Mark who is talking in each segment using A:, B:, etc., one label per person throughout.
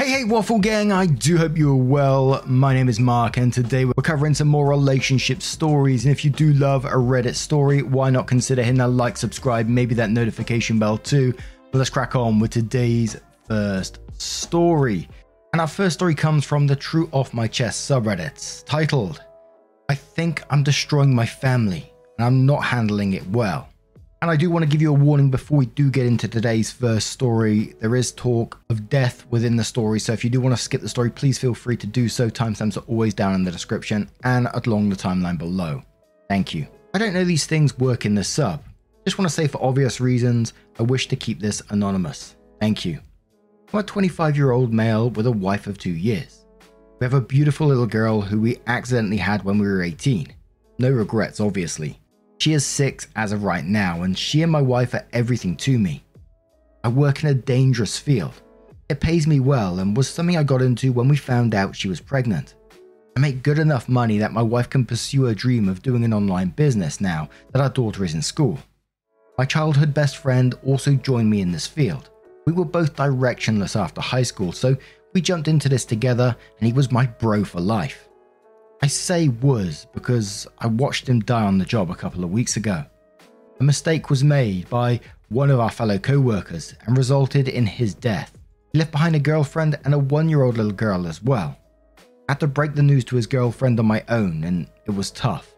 A: Hey, hey, Waffle Gang, I do hope you're well. My name is Mark, and today we're covering some more relationship stories. And if you do love a Reddit story, why not consider hitting that like, subscribe, maybe that notification bell too? But let's crack on with today's first story. And our first story comes from the True Off My Chest subreddit, titled, I think I'm destroying my family, and I'm not handling it well. And I do want to give you a warning before we do get into today's first story. There is talk of death within the story, so if you do want to skip the story, please feel free to do so. Timestamps are always down in the description and along the timeline below. Thank you. I don't know these things work in the sub. Just want to say for obvious reasons, I wish to keep this anonymous. Thank you. I'm a 25 year old male with a wife of two years. We have a beautiful little girl who we accidentally had when we were 18. No regrets, obviously. She is six as of right now, and she and my wife are everything to me. I work in a dangerous field. It pays me well and was something I got into when we found out she was pregnant. I make good enough money that my wife can pursue her dream of doing an online business now that our daughter is in school. My childhood best friend also joined me in this field. We were both directionless after high school, so we jumped into this together and he was my bro for life. I say was because I watched him die on the job a couple of weeks ago. A mistake was made by one of our fellow co workers and resulted in his death. He left behind a girlfriend and a one year old little girl as well. I had to break the news to his girlfriend on my own, and it was tough.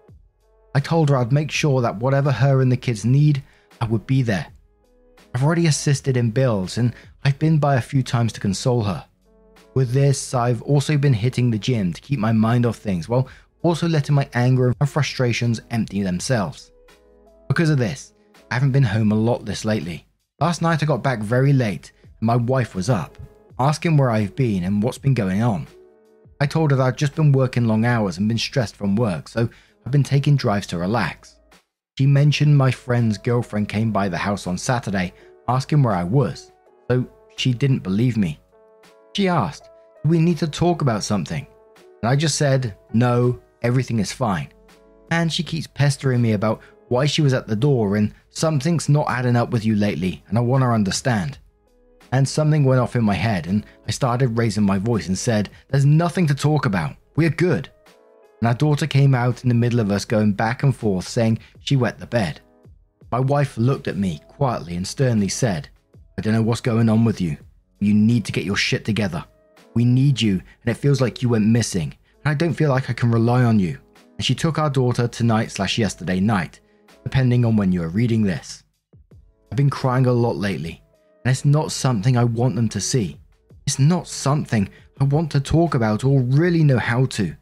A: I told her I'd make sure that whatever her and the kids need, I would be there. I've already assisted in bills, and I've been by a few times to console her. With this, I've also been hitting the gym to keep my mind off things while also letting my anger and frustrations empty themselves. Because of this, I haven't been home a lot this lately. Last night I got back very late and my wife was up, asking where I've been and what's been going on. I told her that I'd just been working long hours and been stressed from work, so I've been taking drives to relax. She mentioned my friend's girlfriend came by the house on Saturday asking where I was, so she didn't believe me. She asked, Do we need to talk about something? And I just said, No, everything is fine. And she keeps pestering me about why she was at the door and something's not adding up with you lately, and I want her to understand. And something went off in my head, and I started raising my voice and said, There's nothing to talk about. We're good. And our daughter came out in the middle of us going back and forth, saying she wet the bed. My wife looked at me quietly and sternly said, I don't know what's going on with you. You need to get your shit together. We need you, and it feels like you went missing, and I don't feel like I can rely on you. And she took our daughter tonight slash yesterday night, depending on when you are reading this. I've been crying a lot lately, and it's not something I want them to see. It's not something I want to talk about or really know how to.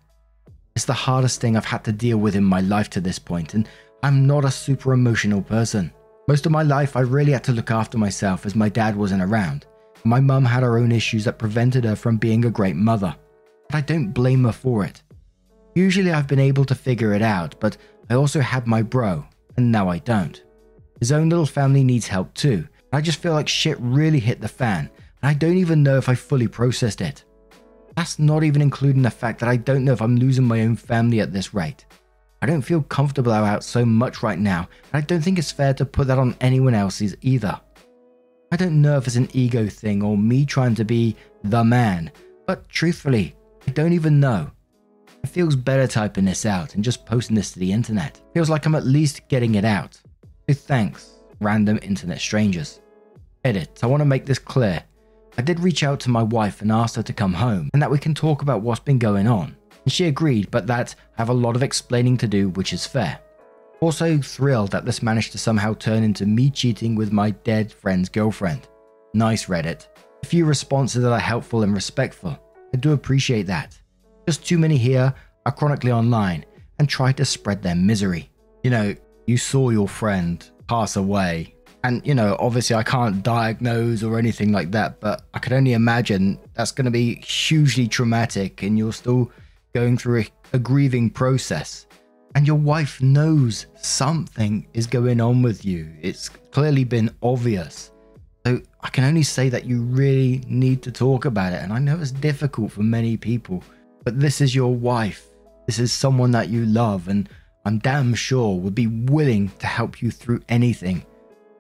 A: It's the hardest thing I've had to deal with in my life to this point, and I'm not a super emotional person. Most of my life, I really had to look after myself as my dad wasn't around. My mum had her own issues that prevented her from being a great mother, but I don't blame her for it. Usually I've been able to figure it out, but I also had my bro, and now I don't. His own little family needs help too, and I just feel like shit really hit the fan, and I don't even know if I fully processed it. That's not even including the fact that I don't know if I'm losing my own family at this rate. I don't feel comfortable about so much right now, and I don't think it's fair to put that on anyone else's either. I don't know if it's an ego thing or me trying to be the man, but truthfully, I don't even know. It feels better typing this out and just posting this to the internet. Feels like I'm at least getting it out. So thanks, random internet strangers. Edit, I want to make this clear. I did reach out to my wife and asked her to come home and that we can talk about what's been going on. And she agreed, but that I have a lot of explaining to do, which is fair. Also thrilled that this managed to somehow turn into me cheating with my dead friend's girlfriend. Nice Reddit. A few responses that are helpful and respectful. I do appreciate that. Just too many here are chronically online and try to spread their misery. You know, you saw your friend pass away. And, you know, obviously I can't diagnose or anything like that, but I can only imagine that's going to be hugely traumatic and you're still going through a, a grieving process. And your wife knows something is going on with you. It's clearly been obvious. So I can only say that you really need to talk about it. And I know it's difficult for many people, but this is your wife. This is someone that you love, and I'm damn sure would be willing to help you through anything.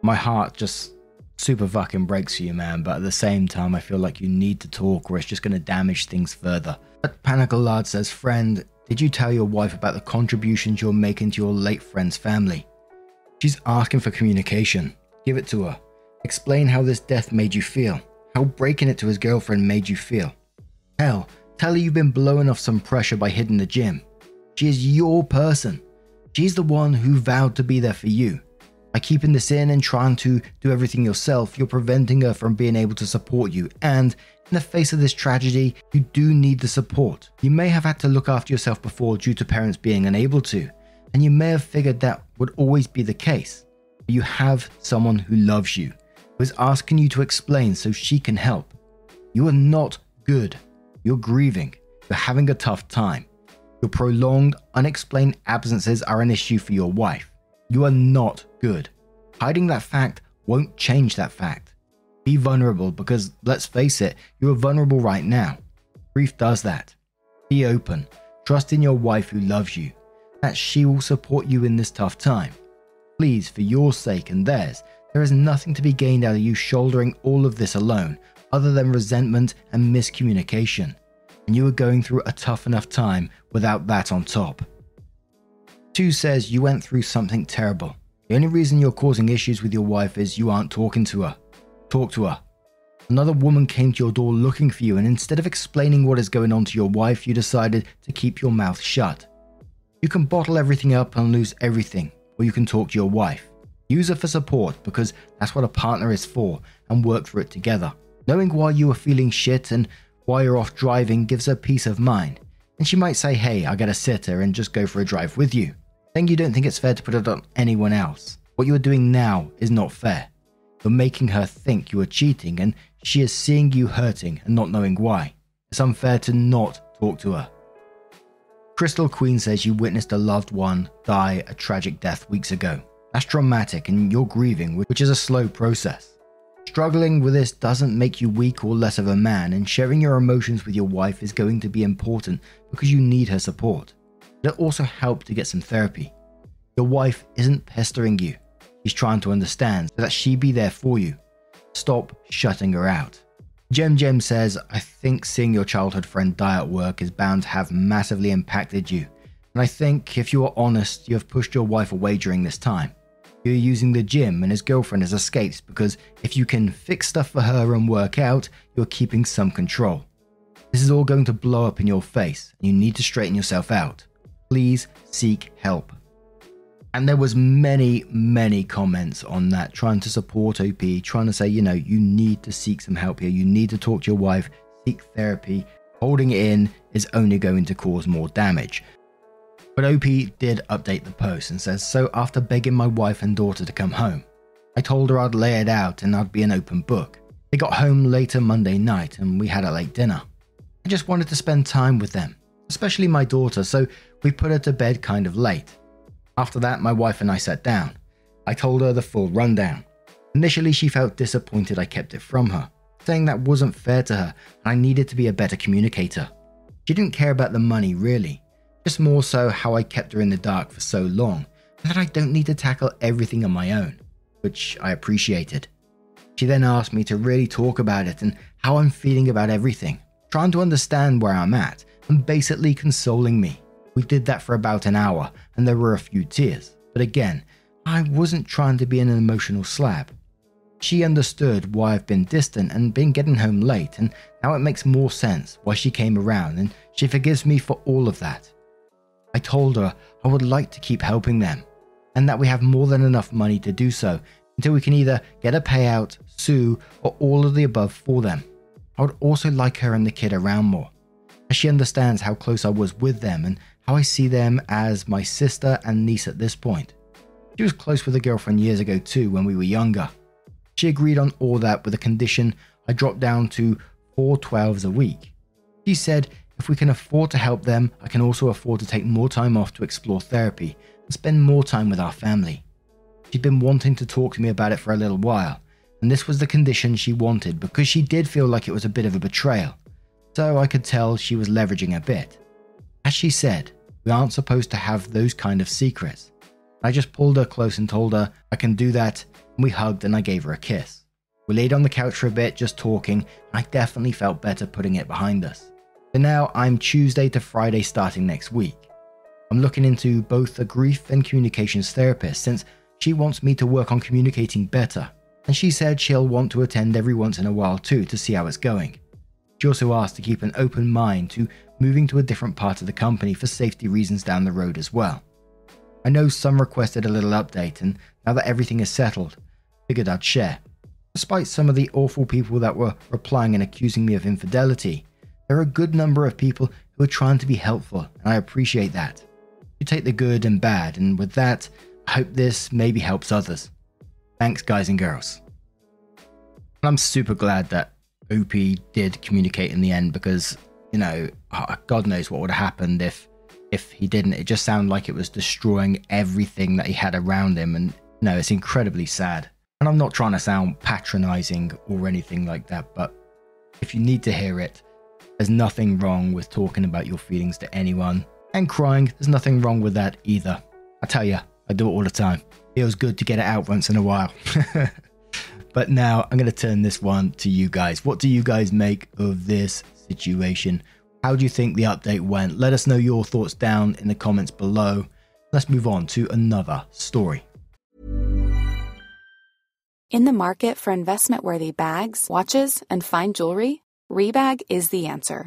A: My heart just super fucking breaks for you, man, but at the same time, I feel like you need to talk or it's just going to damage things further. But Panicolard says, Friend, did you tell your wife about the contributions you're making to your late friend's family? She's asking for communication. Give it to her. Explain how this death made you feel, how breaking it to his girlfriend made you feel. Hell, tell her you've been blowing off some pressure by hitting the gym. She is your person. She's the one who vowed to be there for you. By keeping this in and trying to do everything yourself, you're preventing her from being able to support you. And in the face of this tragedy, you do need the support. You may have had to look after yourself before due to parents being unable to, and you may have figured that would always be the case. But you have someone who loves you, who is asking you to explain so she can help. You are not good. You're grieving. You're having a tough time. Your prolonged, unexplained absences are an issue for your wife. You are not good. Hiding that fact won't change that fact. Be vulnerable because, let's face it, you are vulnerable right now. Grief does that. Be open. Trust in your wife who loves you, that she will support you in this tough time. Please, for your sake and theirs, there is nothing to be gained out of you shouldering all of this alone, other than resentment and miscommunication. And you are going through a tough enough time without that on top. 2 says you went through something terrible. The only reason you're causing issues with your wife is you aren't talking to her. Talk to her. Another woman came to your door looking for you, and instead of explaining what is going on to your wife, you decided to keep your mouth shut. You can bottle everything up and lose everything, or you can talk to your wife. Use her for support because that's what a partner is for, and work through it together. Knowing why you are feeling shit and why you're off driving gives her peace of mind, and she might say, Hey, I got a sitter and just go for a drive with you saying you don't think it's fair to put it on anyone else. What you are doing now is not fair. You're making her think you are cheating, and she is seeing you hurting and not knowing why. It's unfair to not talk to her. Crystal Queen says you witnessed a loved one die a tragic death weeks ago. That's traumatic, and you're grieving, which is a slow process. Struggling with this doesn't make you weak or less of a man, and sharing your emotions with your wife is going to be important because you need her support but it also help to get some therapy. Your wife isn't pestering you, she's trying to understand so that she be there for you. Stop shutting her out. Jem Jem says, I think seeing your childhood friend die at work is bound to have massively impacted you. And I think, if you are honest, you have pushed your wife away during this time. You're using the gym and his girlfriend as escapes because if you can fix stuff for her and work out, you're keeping some control. This is all going to blow up in your face, and you need to straighten yourself out please seek help. And there was many, many comments on that trying to support OP, trying to say, you know, you need to seek some help here. You need to talk to your wife, seek therapy. Holding it in is only going to cause more damage. But OP did update the post and says, So after begging my wife and daughter to come home, I told her I'd lay it out and I'd be an open book. They got home later Monday night and we had a late dinner. I just wanted to spend time with them, especially my daughter, so we put her to bed kind of late. After that, my wife and I sat down. I told her the full rundown. Initially, she felt disappointed I kept it from her, saying that wasn't fair to her and I needed to be a better communicator. She didn't care about the money, really, just more so how I kept her in the dark for so long and that I don't need to tackle everything on my own, which I appreciated. She then asked me to really talk about it and how I'm feeling about everything, trying to understand where I'm at and basically consoling me. We did that for about an hour, and there were a few tears. But again, I wasn't trying to be an emotional slab. She understood why I've been distant and been getting home late, and now it makes more sense why she came around, and she forgives me for all of that. I told her I would like to keep helping them, and that we have more than enough money to do so until we can either get a payout, sue, or all of the above for them. I would also like her and the kid around more, as she understands how close I was with them and how I see them as my sister and niece at this point. She was close with a girlfriend years ago too when we were younger. She agreed on all that with a condition I dropped down to four 12s a week. She said If we can afford to help them, I can also afford to take more time off to explore therapy and spend more time with our family. She'd been wanting to talk to me about it for a little while, and this was the condition she wanted because she did feel like it was a bit of a betrayal. So I could tell she was leveraging a bit. As she said, we aren't supposed to have those kind of secrets. I just pulled her close and told her I can do that, and we hugged and I gave her a kiss. We laid on the couch for a bit, just talking, and I definitely felt better putting it behind us. So now I'm Tuesday to Friday starting next week. I'm looking into both a grief and communications therapist since she wants me to work on communicating better, and she said she'll want to attend every once in a while too to see how it's going. She also asked to keep an open mind to moving to a different part of the company for safety reasons down the road as well. I know some requested a little update, and now that everything is settled, figured I'd share. Despite some of the awful people that were replying and accusing me of infidelity, there are a good number of people who are trying to be helpful, and I appreciate that. You take the good and bad, and with that, I hope this maybe helps others. Thanks, guys and girls. And I'm super glad that OP did communicate in the end because, you know, ah, God knows what would have happened if if he didn't. It just sounded like it was destroying everything that he had around him. And no, it's incredibly sad. And I'm not trying to sound patronizing or anything like that, but if you need to hear it, there's nothing wrong with talking about your feelings to anyone. And crying, there's nothing wrong with that either. I tell you, I do it all the time. Feels good to get it out once in a while. but now I'm going to turn this one to you guys. What do you guys make of this situation? How do you think the update went? Let us know your thoughts down in the comments below. Let's move on to another story.
B: In the market for investment worthy bags, watches, and fine jewelry, Rebag is the answer.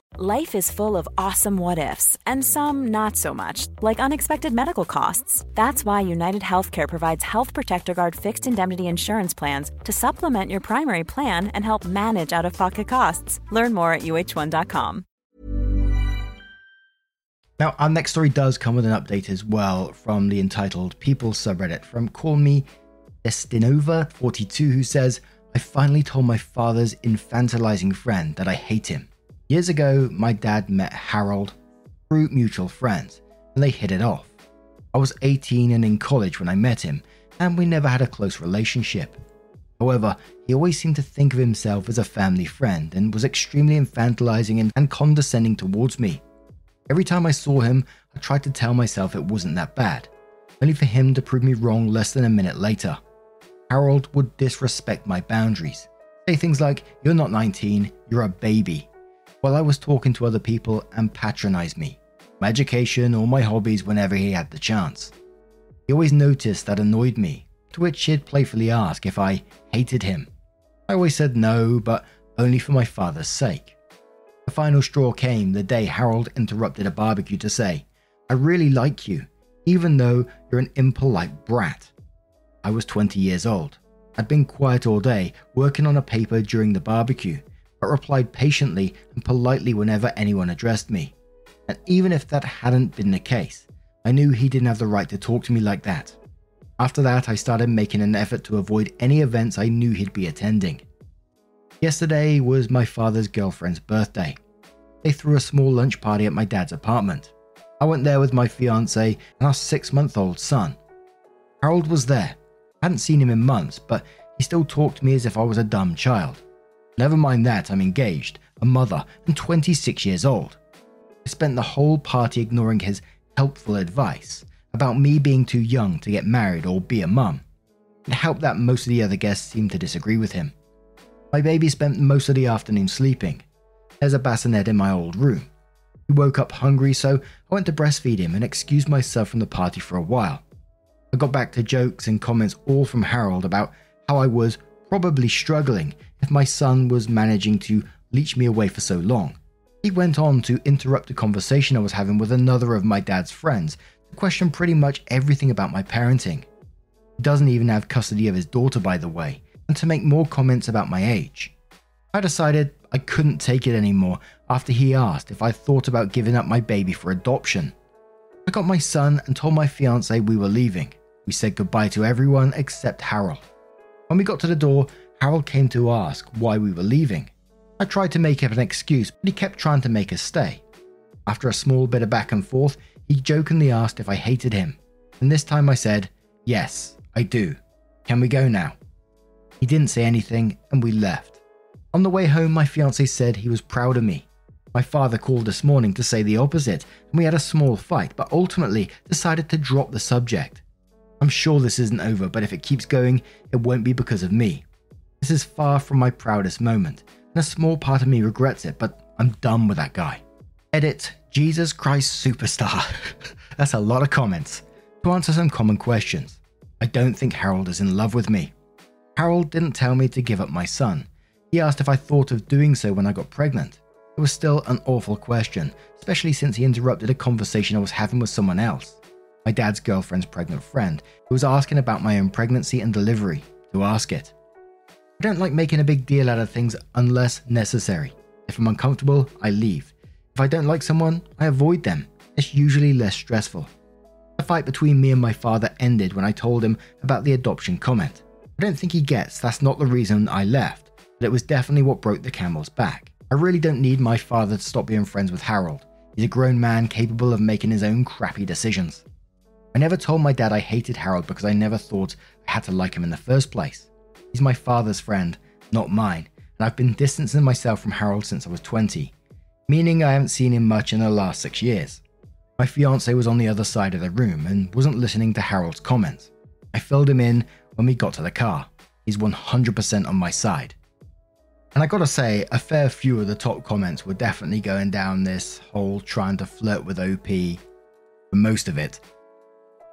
C: Life is full of awesome what ifs, and some not so much, like unexpected medical costs. That's why United Healthcare provides Health Protector Guard fixed indemnity insurance plans to supplement your primary plan and help manage out of pocket costs. Learn more at uh1.com.
A: Now, our next story does come with an update as well from the entitled People subreddit from Call Me Destinova42, who says, I finally told my father's infantilizing friend that I hate him. Years ago, my dad met Harold through mutual friends, and they hit it off. I was 18 and in college when I met him, and we never had a close relationship. However, he always seemed to think of himself as a family friend and was extremely infantilizing and, condescending towards me. Every time I saw him, I tried to tell myself it wasn't that bad, only for him to prove me wrong less than a minute later. Harold would disrespect my boundaries, say things like, You're not 19, you're a baby, while I was talking to other people and patronized me my education, or my hobbies whenever he had the chance. He always noticed that annoyed me, to which he'd playfully ask if I hated him. I always said no, but only for my father's sake. The final straw came the day Harold interrupted a barbecue to say, I really like you, even though you're an impolite brat. I was 20 years old. I'd been quiet all day, working on a paper during the barbecue, but replied patiently and politely whenever anyone addressed me. And even if that hadn't been the case, I knew he didn't have the right to talk to me like that. After that, I started making an effort to avoid any events I knew he'd be attending. Yesterday was my father's girlfriend's birthday. They threw a small lunch party at my dad's apartment. I went there with my fiance and our six month old son. Harold was there. I hadn't seen him in months, but he still talked to me as if I was a dumb child. Never mind that, I'm engaged, a mother, and 26 years old. I spent the whole party ignoring his helpful advice about me being too young to get married or be a mum. It helped that most of the other guests seemed to disagree with him. My baby spent most of the afternoon sleeping. There's a bassinet in my old room. He woke up hungry, so I went to breastfeed him and excused myself from the party for a while. I got back to jokes and comments all from Harold about how I was probably struggling if my son was managing to leech me away for so long. He went on to interrupt a conversation I was having with another of my dad's friends to question pretty much everything about my parenting. He doesn't even have custody of his daughter, by the way, and to make more comments about my age. I decided I couldn't take it anymore after he asked if I thought about giving up my baby for adoption. I got my son and told my fiance we were leaving. We said goodbye to everyone except Harold. When we got to the door, Harold came to ask why we were leaving. I tried to make up an excuse, but he kept trying to make us stay. After a small bit of back and forth, he jokingly asked if I hated him, and this time I said, Yes, I do. Can we go now? He didn't say anything, and we left. On the way home, my fiance said he was proud of me. My father called this morning to say the opposite, and we had a small fight, but ultimately decided to drop the subject. I'm sure this isn't over, but if it keeps going, it won't be because of me. This is far from my proudest moment, and a small part of me regrets it, but I'm done with that guy. Edit Jesus Christ Superstar. That's a lot of comments. To answer some common questions, I don't think Harold is in love with me. Harold didn't tell me to give up my son. He asked if I thought of doing so when I got pregnant. It was still an awful question, especially since he interrupted a conversation I was having with someone else. My dad's girlfriend's pregnant friend, who was asking about my own pregnancy and delivery, to ask it. I don't like making a big deal out of things unless necessary. If I'm uncomfortable, I leave. If I don't like someone, I avoid them. It's usually less stressful. The fight between me and my father ended when I told him about the adoption comment. I don't think he gets that's not the reason I left, but it was definitely what broke the camel's back. I really don't need my father to stop being friends with Harold. He's a grown man capable of making his own crappy decisions. I never told my dad I hated Harold because I never thought I had to like him in the first place. He's my father's friend, not mine, and I've been distancing myself from Harold since I was 20, meaning I haven't seen him much in the last six years. My fiance was on the other side of the room and wasn't listening to Harold's comments. I filled him in when we got to the car. He's 100% on my side. And I gotta say, a fair few of the top comments were definitely going down this whole trying to flirt with OP for most of it.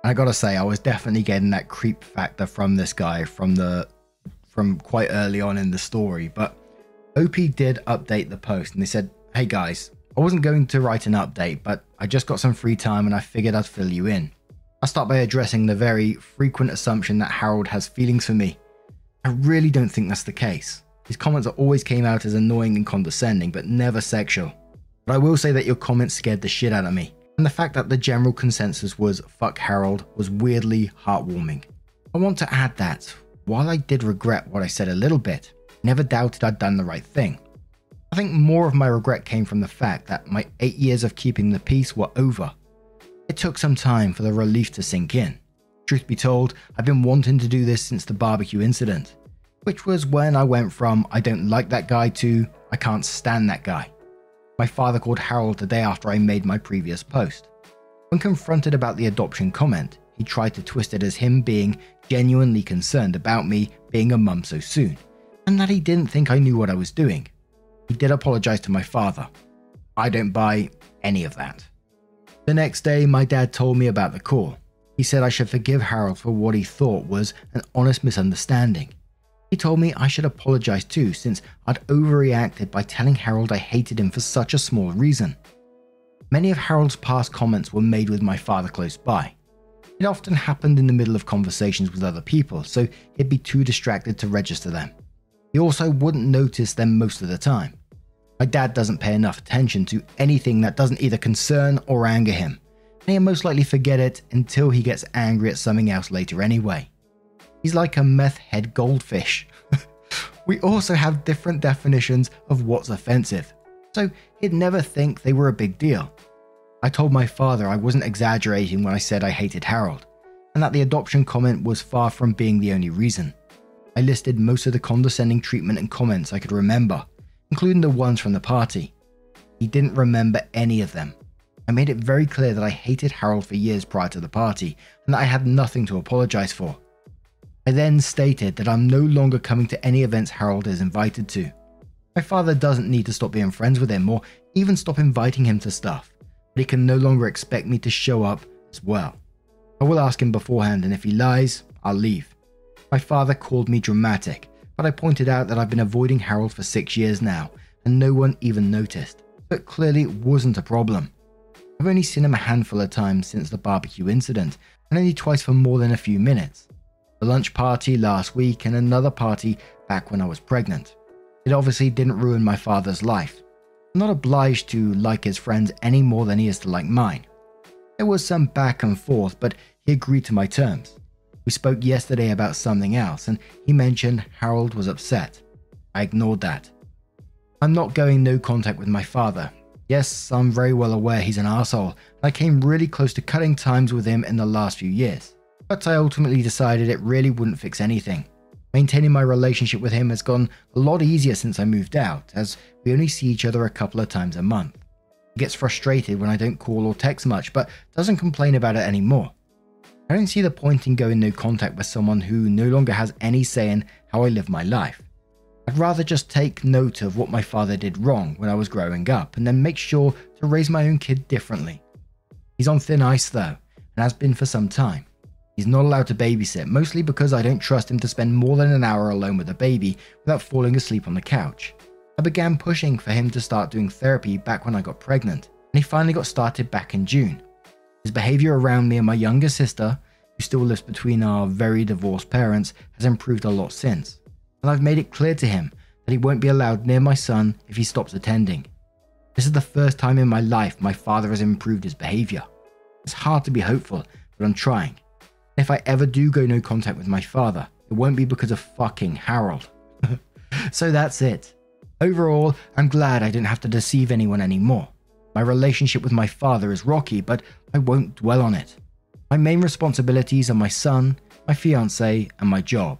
A: And I gotta say, I was definitely getting that creep factor from this guy from the from quite early on in the story. But OP did update the post and they said, Hey guys, I wasn't going to write an update, but I just got some free time and I figured I'd fill you in. I'll start by addressing the very frequent assumption that Harold has feelings for me. I really don't think that's the case. His comments always came out as annoying and condescending, but never sexual. But I will say that your comments scared the shit out of me, and the fact that the general consensus was fuck Harold was weirdly heartwarming. I want to add that, while I did regret what I said a little bit, never doubted I'd done the right thing. I think more of my regret came from the fact that my eight years of keeping the peace were over. It took some time for the relief to sink in. Truth be told, I've been wanting to do this since the barbecue incident, which was when I went from I don't like that guy to I can't stand that guy. My father called Harold the day after I made my previous post. When confronted about the adoption comment, he tried to twist it as him being genuinely concerned about me being a mum so soon, and that he didn't think I knew what I was doing. He did apologize to my father. I don't buy any of that. The next day, my dad told me about the call. He said I should forgive Harold for what he thought was an honest misunderstanding. He told me I should apologize too, since I'd overreacted by telling Harold I hated him for such a small reason. Many of Harold's past comments were made with my father close by. It often happened in the middle of conversations with other people, so he'd be too distracted to register them. He also wouldn't notice them most of the time. My dad doesn't pay enough attention to anything that doesn't either concern or anger him, and he'll most likely forget it until he gets angry at something else later anyway. He's like a meth head goldfish. we also have different definitions of what's offensive, so he'd never think they were a big deal. I told my father I wasn't exaggerating when I said I hated Harold, and that the adoption comment was far from being the only reason. I listed most of the condescending treatment and comments I could remember, including the ones from the party. He didn't remember any of them. I made it very clear that I hated Harold for years prior to the party, and that I had nothing to apologize for. I then stated that I'm no longer coming to any events Harold is invited to. My father doesn't need to stop being friends with him or even stop inviting him to stuff, he can no longer expect me to show up as well. I will ask him beforehand, and if he lies, I'll leave. My father called me dramatic, but I pointed out that I've been avoiding Harold for six years now, and no one even noticed. But clearly it wasn't a problem. I've only seen him a handful of times since the barbecue incident, and only twice for more than a few minutes. The lunch party last week and another party back when I was pregnant. It obviously didn't ruin my father's life. Not obliged to like his friends any more than he is to like mine. There was some back and forth, but he agreed to my terms. We spoke yesterday about something else, and he mentioned Harold was upset. I ignored that. I'm not going no contact with my father. Yes, I'm very well aware he's an asshole, and I came really close to cutting times with him in the last few years. But I ultimately decided it really wouldn't fix anything. Maintaining my relationship with him has gone a lot easier since I moved out, as we only see each other a couple of times a month. He gets frustrated when I don't call or text much, but doesn't complain about it anymore. I don't see the point in going no contact with someone who no longer has any say in how I live my life. I'd rather just take note of what my father did wrong when I was growing up and then make sure to raise my own kid differently. He's on thin ice though, and has been for some time. He's not allowed to babysit, mostly because I don't trust him to spend more than an hour alone with a baby without falling asleep on the couch. I began pushing for him to start doing therapy back when I got pregnant, and he finally got started back in June. His behavior around me and my younger sister, who still lives between our very divorced parents, has improved a lot since and I've made it clear to him that he won't be allowed near my son if he stops attending. This is the first time in my life my father has improved his behavior. It's hard to be hopeful, but I'm trying. If I ever do go no contact with my father, it won't be because of fucking Harold. so that's it. Overall, I'm glad I didn't have to deceive anyone anymore. My relationship with my father is rocky, but I won't dwell on it. My main responsibilities are my son, my fiance, and my job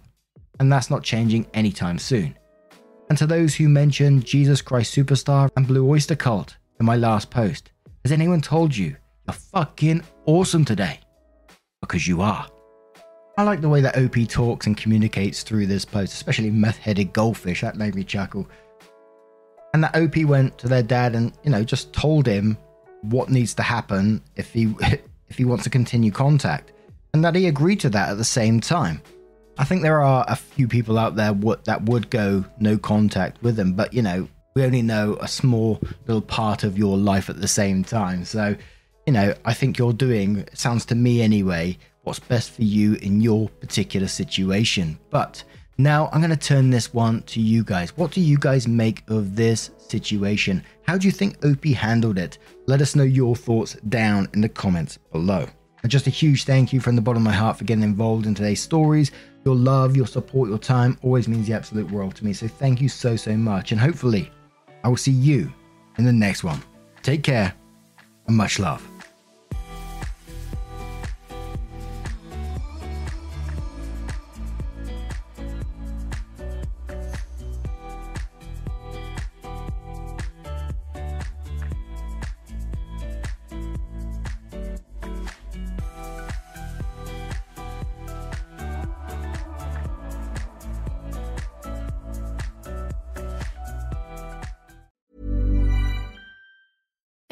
A: and that's not changing anytime soon. And to those who mentioned Jesus Christ Superstar and Blue Oyster Cult in my last post, has anyone told you you're fucking awesome today? Because you are. I like the way that OP talks and communicates through this post, especially meth headed goldfish. That made me chuckle. And that OP went to their dad and, you know, just told him what needs to happen if he if he wants to continue contact. And that he agreed to that at the same time. I think there are a few people out there that would go no contact with them, but you know, we only know a small little part of your life at the same time. So, you know, I think you're doing, sounds to me anyway, what's best for you in your particular situation. But now I'm going to turn this one to you guys. What do you guys make of this situation? How do you think OP handled it? Let us know your thoughts down in the comments below. And just a huge thank you from the bottom of my heart for getting involved in today's stories. Your love, your support, your time always means the absolute world to me. So thank you so, so much. And hopefully, I will see you in the next one. Take care and much love.